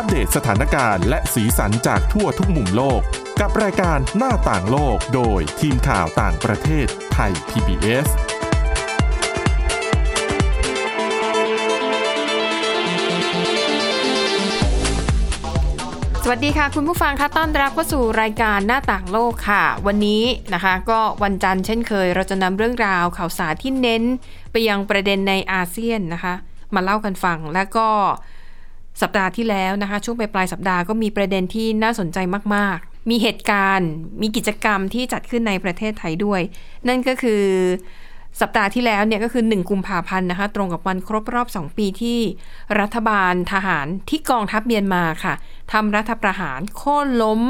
อัปเดตสถานการณ์และสีสันจากทั่วทุกมุมโลก กับรายการหน้าต่างโลกโดยทีมข่าวต่างประเทศไทย PBS สวัสดีค่ะ คุณผู้ฟังคะต้อนรับเข้าสู่รายการหน้าต่างโลกค่ะ วันนี้นะคะก็วันจันทร์เช่นเคย เราจะนำเรื่องราวข่าวสารที่เน้น ไปยังประเด็นในอาเซียนนะคะ มาเล่ากันฟัง แล้วก็ สัปดาห์ที่แล้วนะคะ ช่วงปลายปลายสัปดาห์ก็มีประเด็นที่น่าสนใจมากๆ มีเหตุการณ์ มีกิจกรรมที่จัดขึ้นในประเทศไทยด้วย นั่นก็คือสัปดาห์ที่แล้วเนี่ยก็คือ 1 กุมภาพันธ์นะคะ ตรงกับวันครบรอบ 2 ปีที่รัฐบาลทหารที่กองทัพเมียนมาค่ะทำรัฐประหารโค่นล้ม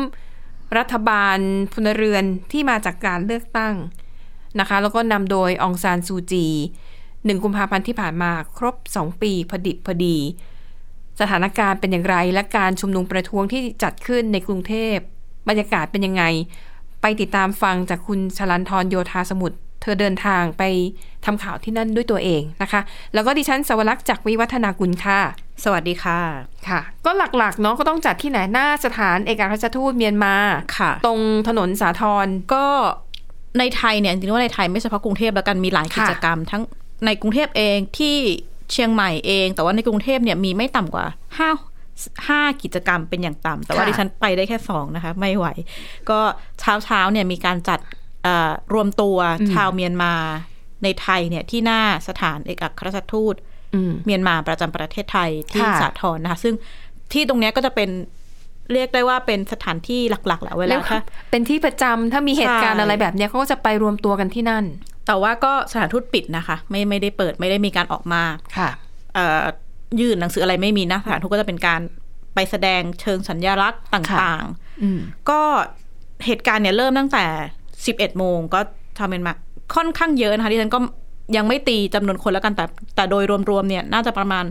รัฐบาลพลเรือนที่มาจากการเลือกตั้งนะคะ แล้วก็นำโดยองซานซูจีหนึ่งกุมภาพันธ์ที่ผ่านมาครบ 2 ปีพอดิบพอดี สถานการณ์เป็นอย่างไร และการชุมนุมประท้วงที่จัดขึ้นในกรุงเทพบรรยากาศเป็นยังไง ไปติดตามฟังจากคุณชลันทรโยธาสมุทรเธอเดินทางไปทำข่าวที่นั่นด้วยตัวเองนะคะ แล้วก็ดิฉันสวรักษ์จากวิวัฒนากุลค่ะ สวัสดีค่ะ ค่ะ ก็หลักๆเนาะก็ต้องจัดที่ไหนหน้าสถานเอกอัครราชทูตเมียนมาค่ะ ตรงถนนสาทรก็ในไทยเนี่ยจริงๆว่าในไทยไม่เฉพาะกรุงเทพแล้วกันมีหลายค่ะกิจกรรมทั้งในกรุงเทพเองที่ เชียงใหม่เอง แต่ว่าในกรุงเทพเนี่ยมีไม่ต่ำกว่าห้าห้ากิจกรรมเป็นอย่างต่ำแต่ว่าค่ะดิฉันไปได้แค่สองนะคะ ไม่ไหว ก็เช้าเช้าๆเนี่ยมีการจัดเอ่อรวมตัวชาวเมียนมาในไทยเนี่ยที่หน้าสถานเอกอัครราชทูตอืมเมียนมาประจำประเทศไทยที่ค่ะสาทรนะคะ ซึ่งที่ตรงเนี้ยก็จะเป็นเรียกได้ว่าเป็นสถานที่หลักๆแหละเวแล้ลาวถ้าเป็นที่ประจำถ้ามีเหตุการณ์ใช่อะไรแบบเนี้ยเขาก็จะไปรวมตัวกันที่นั่น แต่ว่าก็สถานทูตปิดนะคะ ไม่ไม่ได้เปิดไม่ได้มีการออกมาค่ะเอ่อยื่นหนังสืออะไรไม่มีนะสถานทูตก็จะเป็นการไปแสดงเชิงสัญญลักษณ์ต่างอืมๆก็เหตุการณ์เนี่ยเริ่มตั้งแต่ 11 โมงก็ทำเป็นมาค่อนข้างเยอะนะคะที่ฉันก็ยังไม่ตีจำนวนคนแล้วกันแต่ แต่โดยรวมๆเนี่ยน่าจะประมาณ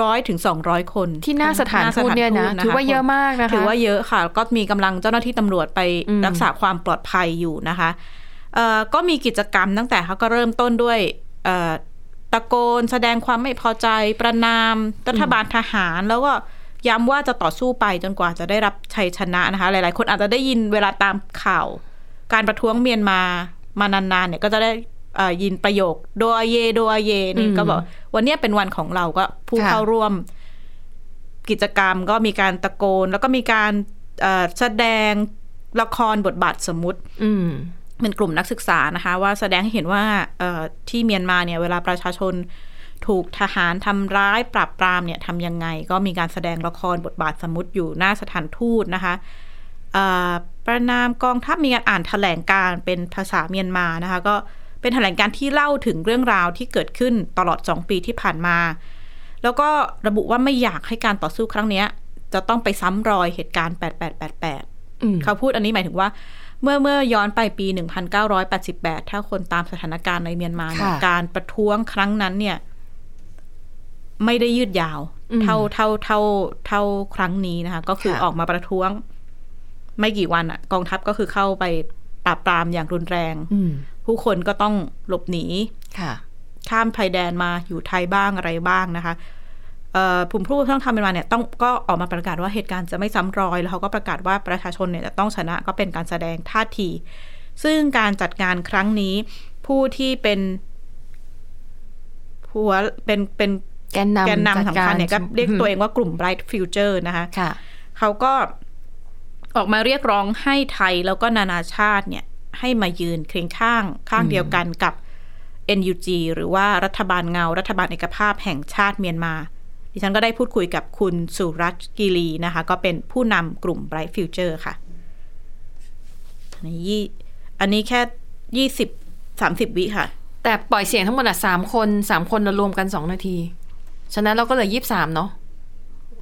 ร้อยถึงสองร้อยคน ที่หน้าสถานหทูตเนี่ยนะสถถือว่าเยอะมากนะคะถือว่าเยอะค่ะ ก็มีกำลังเจ้าหน้าที่ตำรวจไปอืมรักษาความปลอดภัยอยู่นะคะเอ่อ ก็มีกิจกรรมตั้งแต่เขาก็เริ่มต้นด้วยตะโกนแสดงความไม่พอใจประนามรัฐบาลทหารแล้วก็ย้ำว่าจะต่อสู้ไปจนกว่าจะได้รับชัยชนะนะคะ หลาย ๆ คนอาจจะได้ยินเวลาตามข่าว การประท้วงเมียนมามานานๆเนี่ยก็จะได้ยินประโยคโดอาเยโดอาเยนี่ก็บอกวันนี้เป็นวันของเราก็ผู้เข้าร่วม กิจกรรมก็มีการตะโกน แล้วก็มีการแสดงละครบทบาทสมมุติอืม เป็นกลุ่มนักศึกษานะคะ ว่าแสดงให้เห็นว่าเอ่อที่เมียนมาเนี่ยเวลาประชาชนถูกทหารทำร้ายปราบปรามเนี่ยทำยังไง ก็มีการแสดงละครบทบาทสมมุติอยู่หน้าสถานทูตนะคะเอ่อประนามกองทัพมีการอ่านแถลงการณ์เป็นภาษาเมียนมานะคะ ก็เป็นแถลงการณ์ที่เล่าถึงเรื่องราวที่เกิดขึ้นตลอดสองปีที่ผ่านมา แล้วก็ระบุว่าไม่อยากให้การต่อสู้ครั้งเนี้ยจะต้องไปซ้ำรอยเหตุการณ์ 8888อืมเขาพูดอันนี้หมายถึงว่า เมื่อเมื่อย้อนไปปี 1988 ถ้าคนตามสถานการณ์ในเมียนมาเนี่ยค่ะการประท้วงครั้งนั้นเนี่ย ไม่ได้ยืดยาวอืมเท่าเท่าเท่าเท่าครั้งนี้นะคะ ก็คือค่ะออกมาประท้วง ไม่กี่วันอะกองทัพก็คือเข้าไปปราบปรามอย่างรุนแรงอืมผู้คนก็ต้องหลบหนีค่ะข้ามไพแดนมาอยู่ไทยบ้างอะไรบ้างนะคะเอ่อ ผู้ผู้ต้องทำเป็นมาเนี่ยต้องก็ออกมาประกาศว่าเหตุการณ์จะไม่ซ้ำรอย แล้วเขาก็ประกาศว่าประชาชนเนี่ยจะต้องชนะก็เป็นการแสดงท่าที ซึ่งการจัดงานครั้งนี้ผู้ที่เป็นหัวเป็นเป็นแกนนำแกนนำสำคัญเนี่ยก็จัดารเรียกตัวเองว่ากลุ่ม Bright Future นะคะค่ะเขาก็ออกมาเรียกร้องให้ไทยแล้วก็นานาชาติเนี่ยให้มายืนเคียงข้างข้างเดียวกันกับ NUG หรือว่ารัฐบาลเงา รัฐบาลเอกภาพแห่งชาติเมียนมา ดิฉันก็ได้พูดคุยกับคุณสุรัตน์กีรีนะคะ ก็เป็นผู้นำกลุ่ม Bright Future ค่ะอันนี้ยี่อันนี้แค่ยี่สิบสามสิบวิค่ะ แต่ปล่อยเสียงทั้งหมดอะสามคนสามคนเรารวมกันสองนาที ฉะนั้นเราก็เหลือยี่สิบสามเนาะ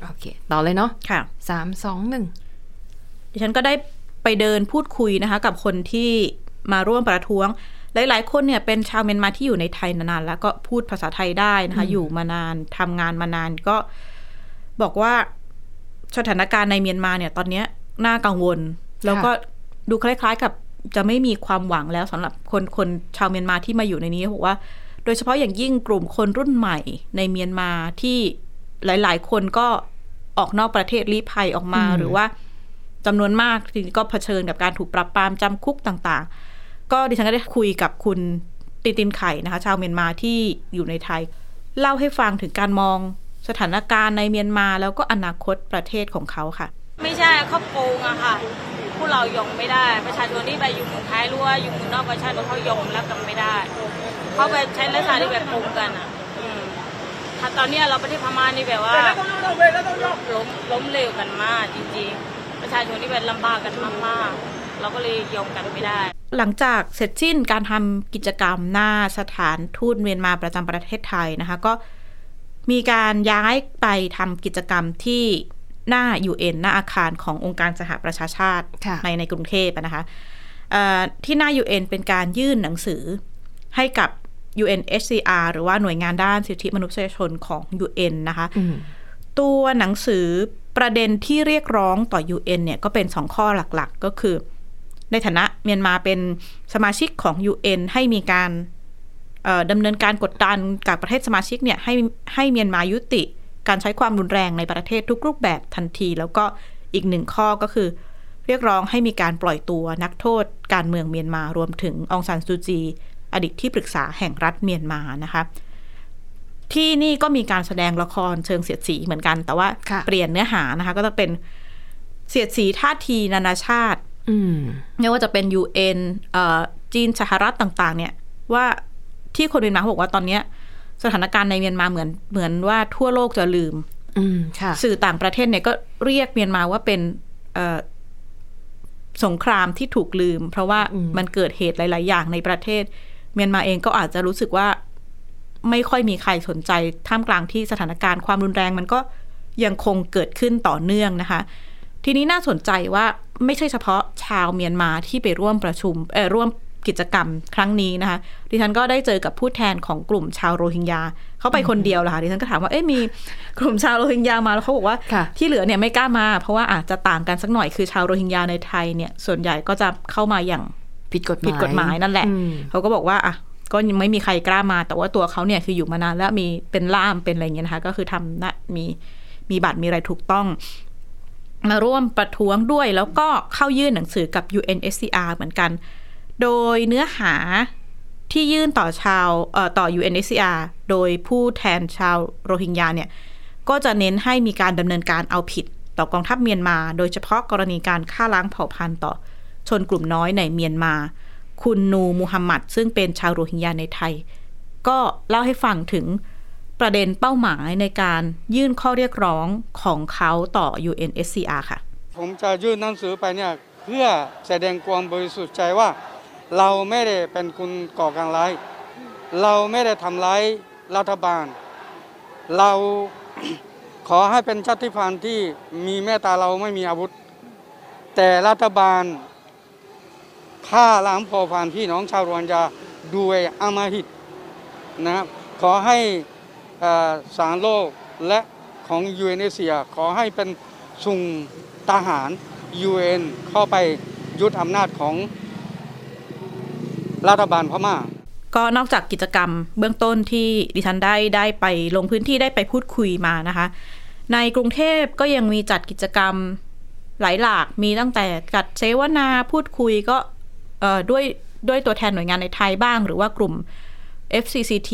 โอเค ต่อเลยเนาะค่ะสามสองหนึ่งดิฉันก็ได้ไปเดินพูดคุยนะคะ กับคนที่มาร่วมประท้วง หลาย ๆ คนเนี่ยเป็นชาวเมียนมาที่อยู่ในไทยนานๆแล้วก็พูดภาษาไทยได้นะคะ อยู่มานานทำงานมานานก็บอกว่าสถานการณ์ในเมียนมาเนี่ย ตอนเนี้ยน่ากังวล แล้วก็ดูคล้าย ๆ กับจะไม่มีความหวังแล้วสำหรับคนคนชาวเมียนมาที่มาอยู่ในนี้บอกว่า โดยเฉพาะอย่างยิ่งกลุ่มคนรุ่นใหม่ในเมียนมาที่หลาย ๆ คนก็ออกนอกประเทศลี้ภัยออกมาอืมหรือว่าจำนวนมากทีนี้ก็เผชิญกับการถูกปรับปรามจำคุกต่าง ๆ ก็ดิฉันก็ได้คุยกับคุณตินตินไข่นะคะ ชาวเมียนมาที่อยู่ในไทย เล่าให้ฟังถึงการมองสถานการณ์ในเมียนมาแล้วก็อนาคตประเทศของเขาค่ะ ไม่ใช่เขาโกงอะค่ะพวกเรายอมไม่ได้ ประชาชนที่ไปอยู่เมืองไทยหรือว่าอยู่เมืองนอกประชาชนเขายอมรับกันไม่ได้เขาไปใช้ลักษณะที่แบบโกงกันอะถ้าตอนนี้เราประเทศพม่านี่แบบว่าล้มล้มเหลวกันมากจริงๆ ประชาชนที่แบบลำบากกันมากๆเราก็เลยยอมกันไม่ได้ หลังจากเสร็จสิ้นการทำกิจกรรมหน้าสถานทูตเมียนมาประจำประเทศไทยนะคะก็มีการย้ายไปทำกิจกรรมที่หน้า UN หน้าอาคารขององค์การสหประชาชาติค่ะในในกรุงเทพอะนะคะเอ่อที่หน้า UN เป็นการยื่นหนังสือให้กับ UNHCR หรือว่าหน่วยงานด้านสิทธิมนุษยชนของ UN นะคะอืมตัวหนังสือประเด็นที่เรียกร้องต่อ UN เนี่ยก็เป็นสองข้อหลักๆ ก็คือ ในฐานะเมียนมาเป็นสมาชิกของ UN ให้มีการเอ่อดำเนินการกดดันกับประเทศสมาชิกเนี่ยให้ให้เมียนมายุติ การใช้ความรุนแรงในประเทศทุกรูปแบบทันที แล้วก็อีกหนึ่งข้อก็คือ เรียกร้องให้มีการปล่อยตัวนักโทษการเมืองเมียนมารวมถึงองซานซูจี อดีตที่ปรึกษาแห่งรัฐเมียนมานะคะที่นี่ก็มีการแสดงละครเชิงเสียดสีเหมือนกัน แต่ว่าค่ะเปลี่ยนเนื้อหานะคะ ก็จะเป็นเสียดสีท่าทีนานาชาติอืม ไม่ว่าจะเป็น UN เอ่อจีนสหรัฐต่างๆ เนี่ย ว่าที่คนเมียนมาเขาบอกว่าตอนเนี้ย สถานการณ์ในเมียนมาเหมือนเหมือนว่าทั่วโลกจะลืมอืมค่ะสื่อต่างประเทศเนี่ยก็เรียกเมียนมาว่าเป็นเอ่อสงครามที่ถูกลืม เพราะว่าอืมมันเกิดเหตุหลาย ๆ อย่างในประเทศ เมียนมาเองก็อาจจะรู้สึกว่าไม่ค่อยมีใครสนใจท่ามกลางที่สถานการณ์ความรุนแรงมันก็ยังคงเกิดขึ้นต่อเนื่องนะคะ ทีนี้น่าสนใจว่า ไม่ใช่เฉพาะชาวเมียนมาที่ไปร่วมประชุมเออร่วมกิจกรรมครั้งนี้นะคะ ดิฉันก็ได้เจอกับผู้แทนของกลุ่มชาวโรฮิงญาเขาไปคนเดียวเหรอคะดิฉันก็ถามว่าเอ๊ะมีกลุ่มชาวโรฮิงญามาแล้วเขาบอกว่าค่ะที่เหลือเนี่ยไม่กล้ามา เพราะว่าอาจจะต่างกันสักหน่อยคือชาวโรฮิงญาในไทยเนี่ยส่วนใหญ่ก็จะเข้ามาอย่างผิดกฎหมายผิดกฎหมายนั่นแหละอืมเขาก็บอกว่าอะก็ยังไม่มีใครกล้ามา แต่ว่าตัวเขาเนี่ยคืออยู่มานานแล้วมีเป็นล่ามเป็นอะไรอย่างเงี้ยนะคะ ก็คือทำนะมีมีบัตรมีอะไรถูกต้อง มาร่วมประท้วงด้วย แล้วก็เข้ายื่นหนังสือกับ UNSCR เหมือนกัน โดยเนื้อหาที่ยื่นต่อชาวเอ่อต่อ UNSCR โดยผู้แทนชาวโรฮิงญาเนี่ย ก็จะเน้นให้มีการดำเนินการเอาผิด ต่อกองทัพเมียนมา โดยเฉพาะกรณีการฆ่าล้างเผ่าพันธุ์ต่อชนกลุ่มน้อยในเมียนมา คุณนูมูฮัมหมัดซึ่งเป็นชาวโรฮิงญาในไทย ก็เล่าให้ฟังถึง ประเด็นเป้าหมายในการยื่นข้อเรียกร้องของเขาต่อ UNSCR ค่ะ ผมจะยื่นหนังสือไปเนี่ยเพื่อแสดงความบริสุทธิ์ใจว่า เราไม่ได้เป็นคนก่อการร้าย เราไม่ได้ทำร้ายรัฐบาล เราขอให้เป็นชาติพันธุ์ที่มีเมตตาเราไม่มีอาวุธ แต่รัฐบาลฆ่าล้างเผ่าพันธุ์พี่น้องชาวรวนยาด้วยอำมหิตนะครับขอให้ สารโลกและของ u n เ c ียขอให้เป็นส่งทหาร UN เข้าไปยึดอำนาจของรัฐบาลพม่า ก็นอกจากกิจกรรมเบื้องต้นที่ดิฉันได้ได้ไปลงพื้นที่ได้ไปพูดคุยมานะคะ ในกรุงเทพก็ยังมีจัดกิจกรรมหลายหลากมีตั้งแต่จัดเสวนาพูดคุยก็ด้วยด้วยตัวแทนหน่วยงานในไทยบ้าง หรือว่ากลุ่ม FCCT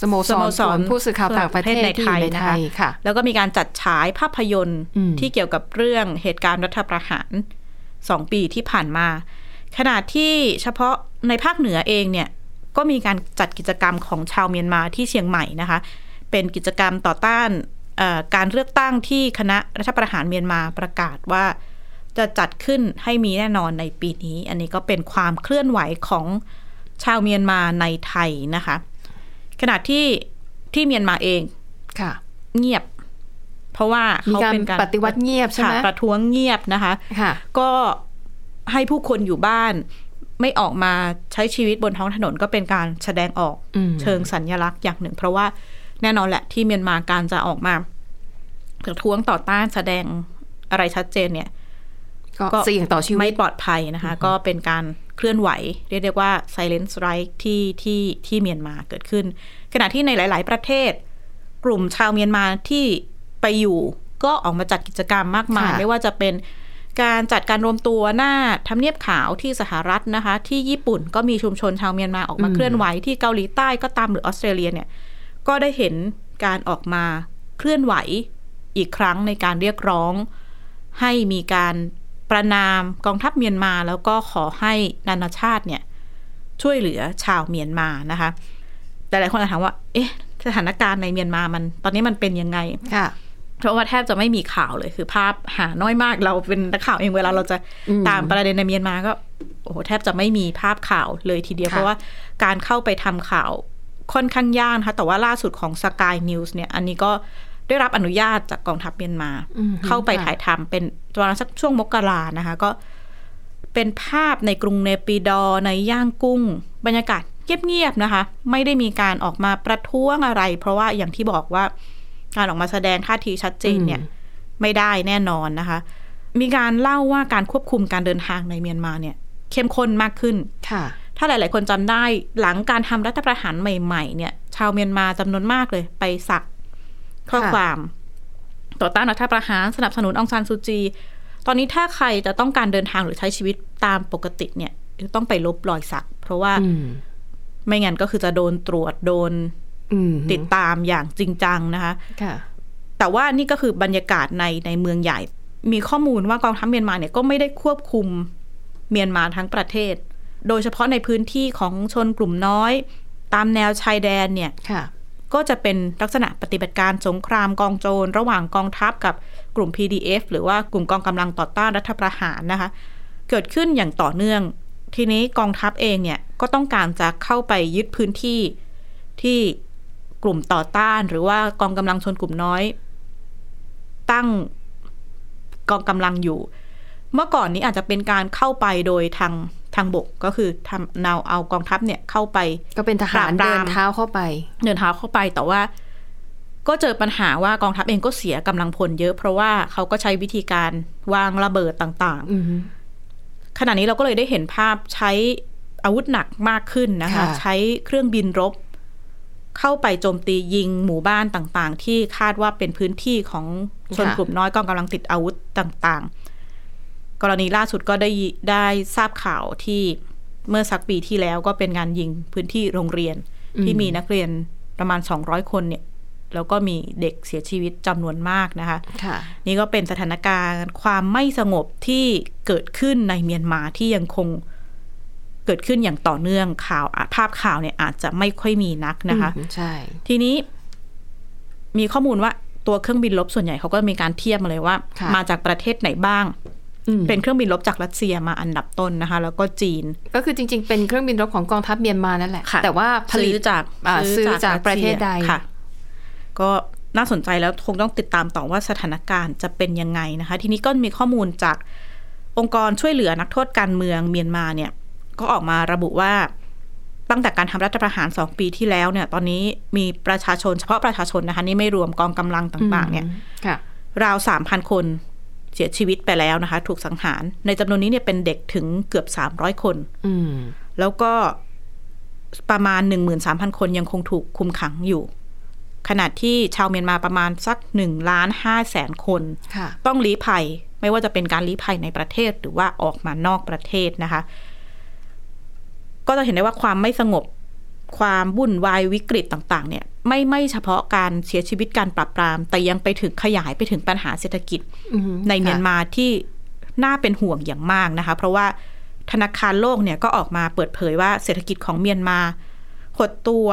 สโมสสโมรสรผู้สื่อข่าวต่างประเทศในที่ไทอยู่ยในนะไทคะยค่ะแล้วก็มีการจัดฉายภาพยนตร์อืมที่เกี่ยวกับเรื่องเหตุการณ์รัฐประหารสองปีที่ผ่านมา ขณะที่เฉพาะในภาคเหนือเองเนี่ยก็มีการจัดกิจกรรมของชาวเมียนมาที่เชียงใหม่นะคะ เป็นกิจกรรมต่อต้านเอ่อการเลือกตั้งที่คณะรัฐประหารเมียนมาประกาศว่าจะจัดขึ้นให้มีแน่นอนในปีนี้ อันนี้ก็เป็นความเคลื่อนไหวของชาวเมียนมาในไทยนะคะ ขณะที่ที่เมียนมาเองค่ะ เงียบ เพราะว่ามีเขาการเป็นการปฏิวัติเงียบใช่ไหมค่ะประท้วงเงียบนะคะค่ะก็ให้ผู้คนอยู่บ้านไม่ออกมาใช้ชีวิตบนท้องถนนก็เป็นการแสดงออกอืมเชิงสัญญลักษณ์อย่างหนึ่ง เพราะว่าแน่นอนแหละที่เมียนมาการจะออกมาประท้วงต่อต้านแสดงอะไรชัดเจนเนี่ย ก็เสี่ยงต่อชีวิไม่ตปลอดภัยนะคะ ก็เป็นการ เคลื่อนไหว เรียกได้ว่า silent strike ที่ที่ที่เมียนมาเกิดขึ้น ขณะที่ในหลาย ๆ ประเทศ กลุ่มชาวเมียนมาที่ไปอยู่ก็ออกมาจัดกิจกรรมมากมายค่ะไม่ว่าจะเป็นการจัดการรวมตัวหน้าทำเนียบขาวที่สหรัฐนะคะ ที่ญี่ปุ่นก็มีชุมชนชาวเมียนมาออกมาเคลื่อนไหวที่เกาหลีใต้ก็ตามหรือออสเตรเลียเนี่ยก็ได้เห็นการออกมาเคลื่อนไหวอีกครั้งในการเรียกร้อง ให้มีการ ประนามกองทัพเมียนมาแล้วก็ขอให้นานาชาติเนี่ยช่วยเหลือชาวเมียนมานะคะ แต่หลายคนอาจถามว่า เอ๊ะ สถานการณ์ในเมียนมามัน ตอนนี้มันเป็นยังไงค่ะเพราะว่าแทบจะไม่มีข่าวเลยคือภาพหาน้อยมากเราเป็นนักข่าวเองเวลาเราจะอืมตามประเด็นในเมียนมาก็โอ้โหแทบจะไม่มีภาพข่าวเลยทีเดียวค่ะเพราะว่าการเข้าไปทำข่าวค่อนข้างยากนะคะแต่ว่าล่าสุดของ Sky News เนี่ย อันนี้ก็ ได้รับอนุญาตจากกองทัพเมียนมาอืมเข้าไปค่ะถ่ายทำเป็นประมาณสักช่วงมกรานะคะ ก็เป็นภาพในกรุงเนปิดอร์ในย่างกุ้ง บรรยากาศเงียบๆนะคะ ไม่ได้มีการออกมาประท้วงอะไร เพราะว่าอย่างที่บอกว่าการออกมาแสดงท่าทีชัดเจนเนี่ย ไม่ได้แน่นอนนะคะ มีการเล่าว่าการควบคุมการเดินทางในเมียนมาเนี่ย เข้มข้นมากขึ้นค่ะถ้าหลาย ๆ คนจำได้หลังการทำรัฐประหารใหม่ ๆ เนี่ย ชาวเมียนมาจำนวนมากเลย ไปสัก ข้อค่ะความ ต่อต้านรัฐประหารสนับสนุนองซานซูจี ตอนนี้ถ้าใครจะต้องการเดินทางหรือใช้ชีวิตตามปกติเนี่ยจะต้องไปลบรอยสัก เพราะว่าอืมไม่งั้นก็คือจะโดนตรวจโดนอืมติดตามอย่างจริงจังนะคะค่ะแต่ว่านี่ก็คือบรรยากาศในในเมืองใหญ่ มีข้อมูลว่ากองทัพเมียนมาเนี่ยก็ไม่ได้ควบคุมเมียนมาทั้งประเทศ โดยเฉพาะในพื้นที่ของชนกลุ่มน้อย ตามแนวชายแดนเนี่ยค่ะ ก็จะเป็นลักษณะปฏิบัติการสงครามกองโจรระหว่างกองทัพกับกลุ่ม PDF หรือว่ากลุ่มกองกำลังต่อต้านรัฐประหารนะคะ เกิดขึ้นอย่างต่อเนื่อง ทีนี้กองทัพเองเนี่ยก็ต้องการจะเข้าไปยึดพื้นที่ที่กลุ่มต่อต้าน หรือว่ากองกำลังชนกลุ่มน้อย ตั้งกองกำลังอยู่ เมื่อก่อนนี้อาจจะเป็นการเข้าไปโดยทาง ทางบกก็คือทำนาวเอากองทัพเนี่ยเข้าไป ก็เป็นทหารปราบปรามเดินเท้าเข้าไป เดินเท้าเข้าไปแต่ว่า ก็เจอปัญหาว่ากองทัพเองก็เสียกำลังพลเยอะ เพราะว่าเขาก็ใช้วิธีการวางระเบิดต่างอืมๆขณะนี้เราก็เลยได้เห็นภาพใช้อาวุธหนักมากขึ้นนะคะค่ะใช้เครื่องบินรบ เข้าไปโจมตียิงหมู่บ้านต่างๆ ที่คาดว่าเป็นพื้นที่ของชนกลุ่มน้อยกองกำลังติดอาวุธต่างๆ กรณีล่าสุดก็ได้ได้ทราบข่าวที่เมื่อสักปีที่แล้วก็เป็นงานยิงพื้นที่โรงเรียน ที่มีนักเรียนประมาณ 200 คนเนี่ยแล้วก็มีเด็กเสียชีวิตจำนวนมากนะคะค่ะนี่ก็เป็นสถานการณ์ความไม่สงบที่เกิดขึ้นในเมียนมาที่ยังคงเกิดขึ้นอย่างต่อเนื่องข่าวอะภาพข่าวเนี่ยอาจจะไม่ค่อยมีนักนะคะอืมใช่ทีนี้ มีข้อมูลว่าตัวเครื่องบินลบส่วนใหญ่เขาก็มีการเทียบมาเลยว่าค่ะมาจากประเทศไหนบ้างอืม เป็นเครื่องบินลบจากรัสเซียมาอันดับต้นนะคะ แล้วก็จีน ก็คือจริง ๆ เป็นเครื่องบินรบของกองทัพเมียนมานั่นแหละค่ะแต่ว่าผลิตซื้อจากอ่าซื้อจากประเทศใดค่ะ ก็น่าสนใจแล้วคงต้องติดตามต่อว่าสถานการณ์จะเป็นยังไงนะคะ ทีนี้ก็มีข้อมูลจากองค์กรช่วยเหลือนักโทษการเมืองเมียนมาเนี่ย ก็ออกมาระบุว่าตั้งแต่การทำรัฐประหารสองปีที่แล้วเนี่ย ตอนนี้มีประชาชนเฉพาะประชาชนนะคะ นี่ไม่รวมกองกำลังต่าง ๆ เนี่ยค่ะราวสามพันคน เสียชีวิตไปแล้วนะคะ ถูกสังหาร ในจำนวนนี้เนี่ยเป็นเด็กถึงเกือบสามร้อยคนอืมแล้วก็ประมาณ13,000คนยังคงถูกคุมขังอยู่ ขณะที่ชาวเมียนมาประมาณสัก1ล้าน5แสนคนค่ะต้องลี้ภัยไม่ว่าจะเป็นการลี้ภัยในประเทศหรือว่าออกมานอกประเทศนะคะ ก็จะเห็นได้ว่าความไม่สงบ ความวุ่นวายวิกฤตต่างๆ เนี่ยไม่ไม่เฉพาะการเสียชีวิตการปรับปราม แต่ยังไปถึงขยายไปถึงปัญหาเศรษฐกิจอืมในเมียนค่ะมาที่น่าเป็นห่วงอย่างมากนะคะ เพราะว่าธนาคารโลกเนี่ยก็ออกมาเปิดเผยว่าเศรษฐกิจของเมียนมาหดตัว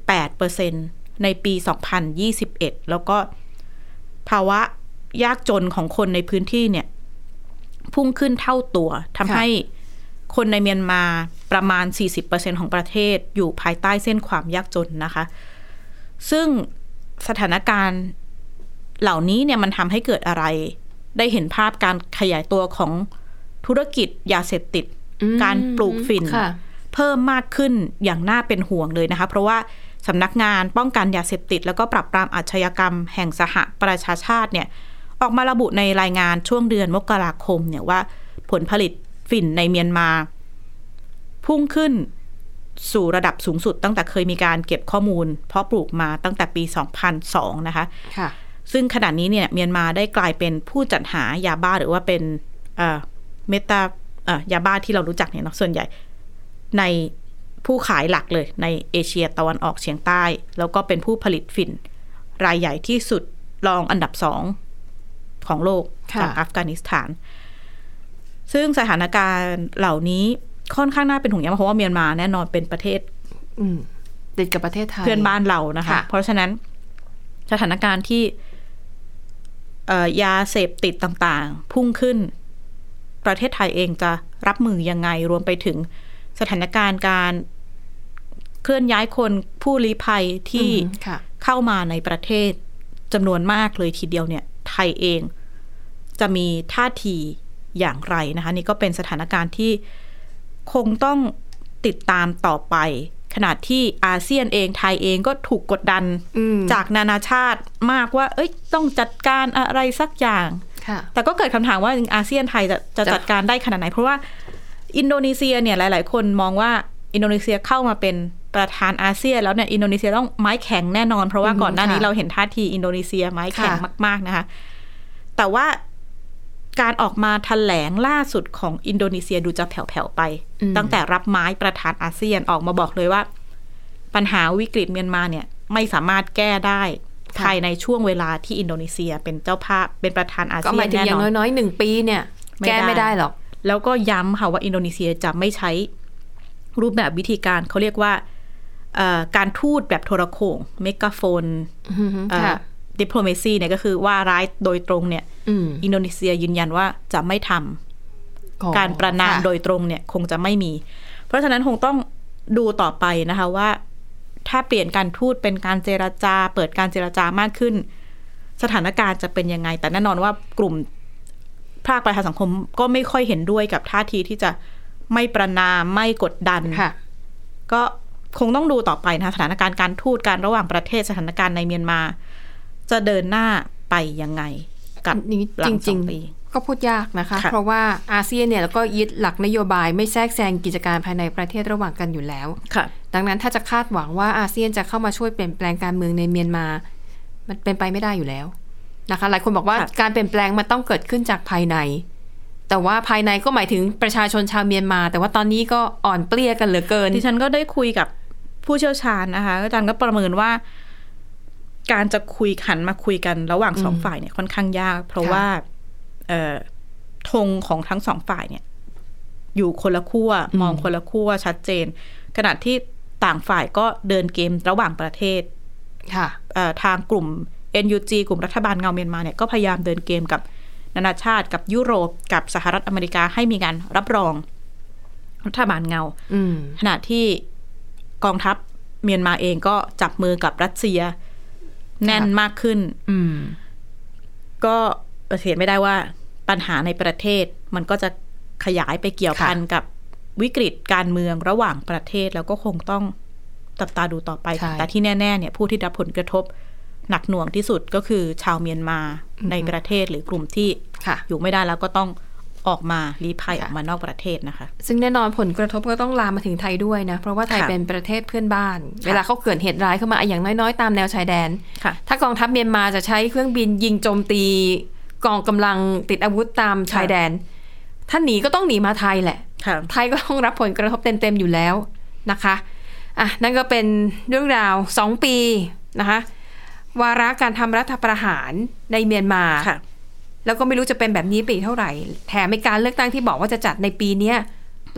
18%ในปี 2021 แล้วก็ภาวะยากจนของคนในพื้นที่เนี่ย พุ่งขึ้นเท่าตัวทำให้ คนในเมียนมาประมาณ 40%ของประเทศอยู่ภายใต้เส้นความยากจนนะคะ ซึ่งสถานการณ์เหล่านี้เนี่ยมันทำให้เกิดอะไร ได้เห็นภาพการขยายตัวของธุรกิจยาเสพติดอืมการปลูกฝิ่นค่ะเพิ่มมากขึ้นอย่างน่าเป็นห่วงเลยนะคะ เพราะว่าสำนักงานป้องกันยาเสพติด แล้วก็ปรับปรามอาชญากรรมแห่งสหประชาชาติเนี่ยออกมาระบุในรายงานช่วงเดือนมกราคมเนี่ยว่าผลผลิต ฝิ่นในเมียนมา พุ่งขึ้นสู่ระดับสูงสุดตั้งแต่เคยมีการเก็บข้อมูล เพาะปลูกมาตั้งแต่ปี 2002 นะคะค่ะซึ่งขณะนี้เนี่ยเมียนมาได้กลายเป็นผู้จัดหายาบ้าหรือว่าเป็นเอ่อเมตาเอ่อยาบ้าที่เรารู้จักเนี่ยเนาะส่วนใหญ่ ในผู้ขายหลักเลยในเอเชียตะวันออกเฉียงใต้ แล้วก็เป็นผู้ผลิตฝิ่น รายใหญ่ที่สุดรองอันดับสองของโลกค่ะจากอัฟกานิสถาน ซึ่งสถานการณ์เหล่านี้ค่อนข้างน่าเป็นห่วงอย่างมากเพราะว่าเมียนมาแน่นอนเป็นประเทศอืมติดกับประเทศไทยเพื่อนบ้านเรานะคะค่ะเพราะฉะนั้นสถานการณ์ที่เอ่อยาเสพติดต่างๆ พุ่งขึ้น ประเทศไทยเองจะรับมือยังไงรวมไปถึงสถานการณ์การเคลื่อนย้ายคนผู้ลี้ภัยที่อืมค่ะเข้ามาในประเทศจำนวนมากเลยทีเดียวเนี่ย ไทยเองจะมีท่าที อย่างไรนะคะนี่ก็เป็นสถานการณ์ที่คงต้องติดตามต่อไป ขนาดที่อาเซียนเองไทยเองก็ถูกกดดันอืมจากนานาชาติมากว่า เอ้ยต้องจัดการอะไรสักอย่างค่ะแต่ก็เกิดคำถามว่าอาเซียนไทยจะจะจะจัดการได้ขนาดไหน เพราะว่าอินโดนีเซียเนี่ยหลาย ๆ คนมองว่าอินโดนีเซียเข้ามาเป็นประธานอาเซียนแล้วเนี่ยอินโดนีเซียต้องไม้แข็งแน่นอน เพราะว่าอืมก่อนหน้านี้ค่ะเราเห็นท่าทีอินโดนีเซียไม้แข็งค่ะมาก ๆ นะคะ แต่ว่า การออกมาแถลงล่าสุดของอินโดนีเซียดูจะแผ่วๆไป ตั้งแต่รับไม้ประธานอาเซียนออกมาบอกเลยว่า ปัญหาวิกฤตเมียนมาเนี่ย ไม่สามารถแก้ได้ค่ะภายในช่วงเวลาที่อินโดนีเซียเป็นเจ้าภาพเป็นประธานอาเซียนแน่นอน ก็หมายถึงอย่างน้อยๆหนึ่งปีเนี่ยไม่แก้ได้ไม่ได้หรอก แล้วก็ย้ำค่ะว่าอินโดนีเซียจะไม่ใช้รูปแบบวิธีการเขาเรียกว่าเอ่อการทูตแบบโทรโขง megaphoneอือฮึค่ะ ดิปโลเมซีเนี่ยก็คือว่าร้ายโดยตรงเนี่ยอืมอินโดนีเซียยืนยันว่าจะไม่ทำอ๋อการประนามค่ะโดยตรงเนี่ยคงจะไม่มี เพราะฉะนั้นคงต้องดูต่อไปนะคะว่า ถ้าเปลี่ยนการทูตเป็นการเจรจา เปิดการเจรจามากขึ้น สถานการณ์จะเป็นยังไง แต่แน่นอนว่ากลุ่มภาคประชาสังคมก็ไม่ค่อยเห็นด้วยกับท่าทีที่จะไม่ประนามไม่กดดันค่ะก็คงต้องดูต่อไปนะคะสถานการณ์การทูตการระหว่างประเทศสถานการณ์ในเมียนมา จะเดินหน้าไปยังไง กับนี่หลัจงสริองงปีๆก็พูดยากนะคะค่ะเพราะว่าอาเซียนเนี่ยแล้วก็ยึดหลักนโยบายไม่แทรกแซงกิจการภายในประเทศระหว่างกันอยู่แล้วค่ะ ดังนั้นถ้าจะคาดหวังว่าอาเซียนจะเข้ามาช่วยเปลี่ยนแปลงการเมืองในเมียนมา มันเป็นไปไม่ได้อยู่แล้วนะคะ หลายคนบอกว่าค่ะการเปลี่ยนแปลงมันต้องเกิดขึ้นจากภายใน แต่ว่าภายในก็หมายถึงประชาชนชาวเมียนมา แต่ว่าตอนนี้ก็อ่อนเปลี้ยกันเหลือเกิน ดิฉันก็ได้คุยกับผู้เชี่ยวชาญนะคะอาจารย์ก็ประเมินว่า การจะคุยขันมาคุยกันระหว่างสองอืมฝ่ายเนี่ยค่อนข้างยาก เพราะค่ะว่าเอ่อธงของทั้งสองฝ่ายเนี่ย อยู่คนละขั้วมองคนละขั้วชัดเจน ขณะที่ต่างฝ่ายก็เดินเกมระหว่างประเทศค่ะเอ่อทางกลุ่ม NUG กลุ่มรัฐบาลเงาเมียนมาเนี่ยก็พยายามเดินเกมกับนานาชาติกับยุโรปกับสหรัฐอเมริกาให้มีการรับรองรัฐบาลเงาอืมขณะที่กองทัพเมียนมาเองก็จับมือกับรัสเซีย แน่นมากขึ้น อืมก็ปฏิเสธไม่ได้ว่าปัญหาในประเทศมันก็จะขยายไปเกี่ยวพันกับวิกฤตการเมืองระหว่างประเทศแล้วก็คงต้องจับตาดูต่อไปใช่แต่ที่แน่ๆเนี่ยผู้ที่รับผลกระทบหนักหน่วงที่สุดก็คือชาวเมียนมาในประเทศหรือกลุ่มที่ค่ะอยู่ไม่ได้แล้วก็ต้อง ออกมาลี้ภัยค่ะออกมานอกประเทศนะคะ ซึ่งแน่นอนผลกระทบก็ต้องลามมาถึงไทยด้วยนะ เพราะว่าไทยค่ะเป็นประเทศเพื่อนบ้าน เวลาเขาเกิดเหตุร้ายเข้ามาอย่างน้อยๆ ตามแนวชายแดนค่ะถ้ากองทัพเมียนมาจะใช้เครื่องบินยิงโจมตี กองกำลังติดอาวุธตามชายแดน ถ้าหนีก็ต้องหนีมาไทยแหละค่ะไทยก็ต้องรับผลกระทบเต็มๆอยู่แล้วนะคะอะนั่นก็เป็นเรื่องราวสองปีนะคะวาระการทำรัฐประหารในเมียนมาค่ะ แล้วก็ไม่รู้จะเป็นแบบนี้ไปอีกเท่าไหร่ แถมในการเลือกตั้งที่บอกว่าจะจัดในปีเนี้ย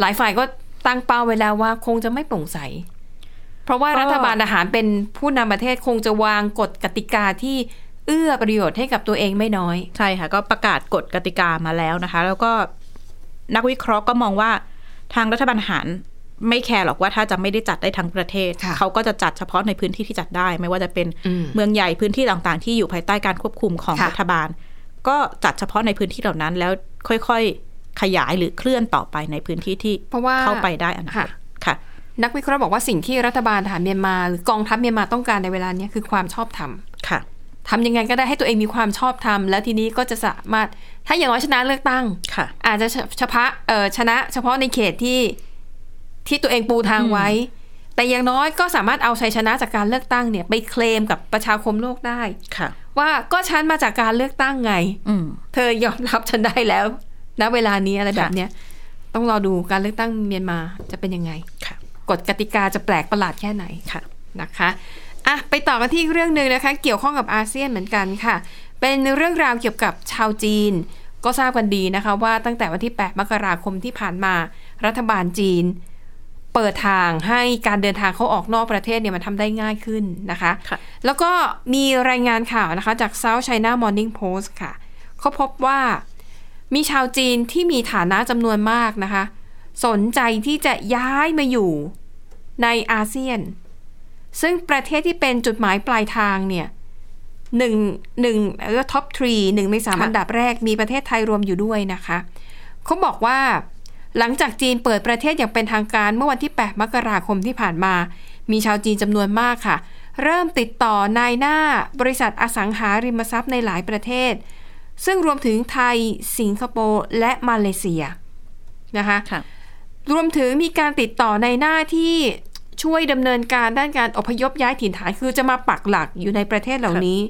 หลายฝ่ายก็ตั้งเป้าไว้แล้วว่าคงจะไม่โปร่งใส เพราะว่าก็รัฐบาลทหารเป็นผู้นำประเทศคงจะวางกฎกติกาที่เอื้อประโยชน์ให้กับตัวเองไม่น้อย ใช่ค่ะ ก็ประกาศกฎกติกามาแล้วนะคะ แล้วก็นักวิเคราะห์ก็มองว่าทางรัฐบาลทหารไม่แคร์หรอกว่าถ้าจะไม่ได้จัดได้ทั้งประเทศค่ะเขาก็จะจัดเฉพาะในพื้นที่ที่จัดได้ ไม่ว่าจะเป็นอืมเมืองใหญ่พื้นที่ต่างๆ ที่อยู่ภายใต้การควบคุมของค่ะรัฐบาล ก็จัดเฉพาะในพื้นที่เหล่านั้นแล้วค่อยๆ ขยายหรือเคลื่อนต่อไปในพื้นที่ที่เพราะว่าเข้าไปได้อนาคค่ะตค่ะ นักวิเคราะห์บอกว่าสิ่งที่รัฐบาลทหารเมียนมาหรือกองทัพเมียนมาต้องการในเวลาเนี้ยคือความชอบธรรมค่ะทำยังไงก็ได้ให้ตัวเองมีความชอบธรรมแล้วทีนี้ก็จะสามารถถ้าอย่างน้อยชนะเลือกตั้งค่ะ อาจจะเฉเฉพาะเออชนะ เฉพาะในเขตที่ที่ตัวเองปูทางไว้ แต่อย่างน้อยก็สามารถเอาชัยชนะจากการเลือกตั้งเนี่ย ไปเคลมกับประชาคมโลกได้ค่ะ ว่าก็ฉันมาจากการเลือกตั้งไงอืมเธอยอมรับฉันได้แล้วณเวลานี้อะไรแบบเนี้ย ต้องรอดูการเลือกตั้งเมียนมาจะเป็นยังไงค่ะกฎกติกาจะแปลกประหลาดแค่ไหนค่ะนะคะอะไปต่อกันที่อีกเรื่องหนึ่งนะคะ เกี่ยวข้องกับอาเซียนเหมือนกันค่ะ เป็นเรื่องราวเกี่ยวกับชาวจีน ก็ทราบกันดีนะคะ ว่าตั้งแต่วันที่ 8 มกราคมที่ผ่านมา รัฐบาลจีน เปิดทางให้การเดินทางเขาออกนอกประเทศเนี่ยมันทำได้ง่ายขึ้นนะคะค่ะแล้วก็มีรายงานข่าวนะคะจาก South China Morning Post ค่ะเขาพบว่ามีชาวจีนที่มีฐานะจำนวนมากนะคะ สนใจที่จะย้ายมาอยู่ในอาเซียน ซึ่งประเทศที่เป็นจุดหมายปลายทางเนี่ยหนึ่งหนึ่งเออท็อปทรีหนึ่งในสามค่ะอันดับแรกมีประเทศไทยรวมอยู่ด้วยนะคะเขาบอกว่า หลังจากจีนเปิดประเทศอย่างเป็นทางการเมื่อวันที่ 8 มกราคมที่ผ่านมา มีชาวจีนจำนวนมากค่ะ เริ่มติดต่อนายหน้าบริษัทอสังหาริมทรัพย์ในหลายประเทศ ซึ่งรวมถึงไทย สิงคโปร์ และมาเลเซียนะคะค่ะรวมถึงมีการติดต่อในหน้าที่ช่วยดำเนินการด้านการอพยพย้ายถิ่นฐานคือจะมาปักหลักอยู่ในประเทศเหล่านี้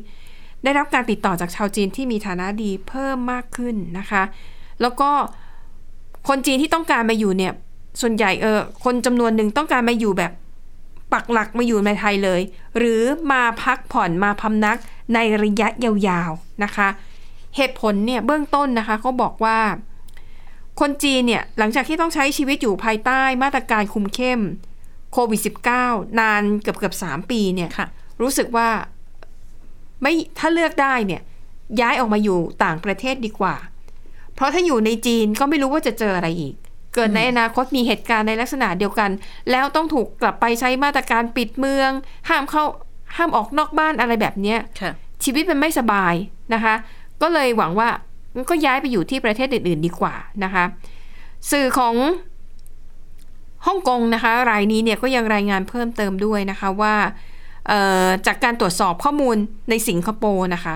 ได้รับการติดต่อจากชาวจีนที่มีฐานะดีเพิ่มมากขึ้นนะคะ แล้วก็ คนจีนที่ต้องการมาอยู่เนี่ย ส่วนใหญ่เออคนจำนวนหนึ่งต้องการมาอยู่แบบปักหลักมาอยู่ในไทยเลย หรือมาพักผ่อนมาพำนักในระยะยาวๆนะคะ เหตุผลเนี่ยเบื้องต้นนะคะเขาบอกว่า คนจีนเนี่ยหลังจากที่ต้องใช้ชีวิตอยู่ภายใต้มาตรการคุมเข้มโควิด -19 นานเกือบเกือบสามปีเนี่ยค่ะรู้สึกว่าไม่ถ้าเลือกได้เนี่ยย้ายออกมาอยู่ต่างประเทศดีกว่าเพ ราะถ้าอยู่ในจีนก็ไม่รู้ว่าจะเจออะไรอีก เกิดในอนาคตมีเหตุการณ์ในลักษณะเดียวกัน แล้วต้องถูกกลับไปใช้มาตรการปิดเมือง ห้ามเข้าห้ามออกนอกบ้านอะไรแบบเนี้ยค่ะชีวิตมันไม่สบายนะคะ ก็เลยหวังว่างั้นก็ย้ายไปอยู่ที่ประเทศอื่น ๆ ดีกว่านะคะ สื่อของฮ่องกงนะคะ รายนี้เนี่ยก็ยังรายงานเพิ่มเติมด้วยนะคะว่าเอ่อจากการตรวจสอบข้อมูลในสิงคโปร์นะคะ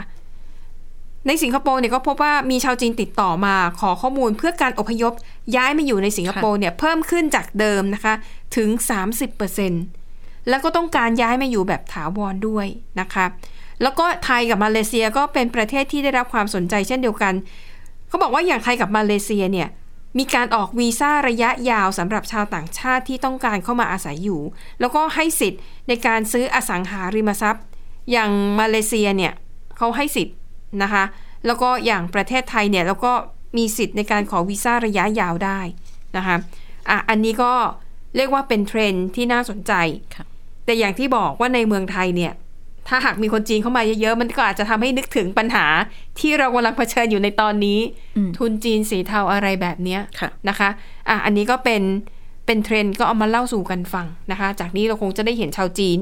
ในสิงคโปร์เนี่ยก็พบว่ามีชาวจีนติดต่อมาขอข้อมูลเพื่อการอพยพย้ายมาอยู่ในสิงคโปร์เนี่ยเพิ่มขึ้นจากเดิมนะคะถึง 30%แล้วก็ต้องการย้ายมาอยู่แบบถาวรด้วยนะคะ แล้วก็ไทยกับมาเลเซียก็เป็นประเทศที่ได้รับความสนใจเช่นเดียวกัน เขาบอกว่าอย่างไทยกับมาเลเซียเนี่ยมีการออกวีซ่าระยะยาวสำหรับชาวต่างชาติที่ต้องการเข้ามาอาศัยอยู่ แล้วก็ให้สิทธิ์ในการซื้ออสังหาริมทรัพย์ อย่างมาเลเซียเนี่ยเขาให้สิทธิ์ นะคะ แล้วก็อย่างประเทศไทยเนี่ยแล้วก็มีสิทธิ์ในการขอวีซ่าระยะยาวได้นะคะอะอันนี้ก็เรียกว่าเป็นเทรนด์ที่น่าสนใจค่ะแต่อย่างที่บอกว่าในเมืองไทยเนี่ย ถ้าหากมีคนจีนเข้ามาเยอะๆ มันก็อาจจะทำให้นึกถึงปัญหาที่เรากำลังเผชิญอยู่ในตอนนี้อืมทุนจีนสีเทาอะไรแบบเนี้ยค่ะนะคะอะอันนี้ก็เป็นเป็นเทรนด์ก็เอามาเล่าสู่กันฟังนะคะ จากนี้เราคงจะได้เห็นชาวจีน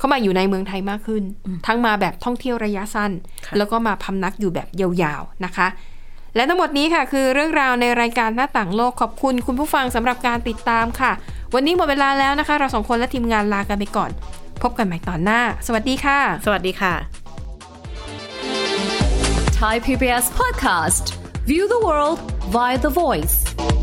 เข้ามาอยู่ในเมืองไทยมากขึ้น ทั้งมาแบบท่องเที่ยวระยะสั้นค่ะแล้วก็มาพำนักอยู่แบบยาวๆนะคะ และทั้งหมดนี้ค่ะ คือเรื่องราวในรายการหน้าต่างโลกขอบคุณคุณผู้ฟังสำหรับการติดตามค่ะ วันนี้หมดเวลาแล้วนะคะ เราสองคนและทีมงานลากันไปก่อน พบกันใหม่ตอนหน้า สวัสดีค่ะ สวัสดีค่ะ Thai PBS podcast. View the world via the voice.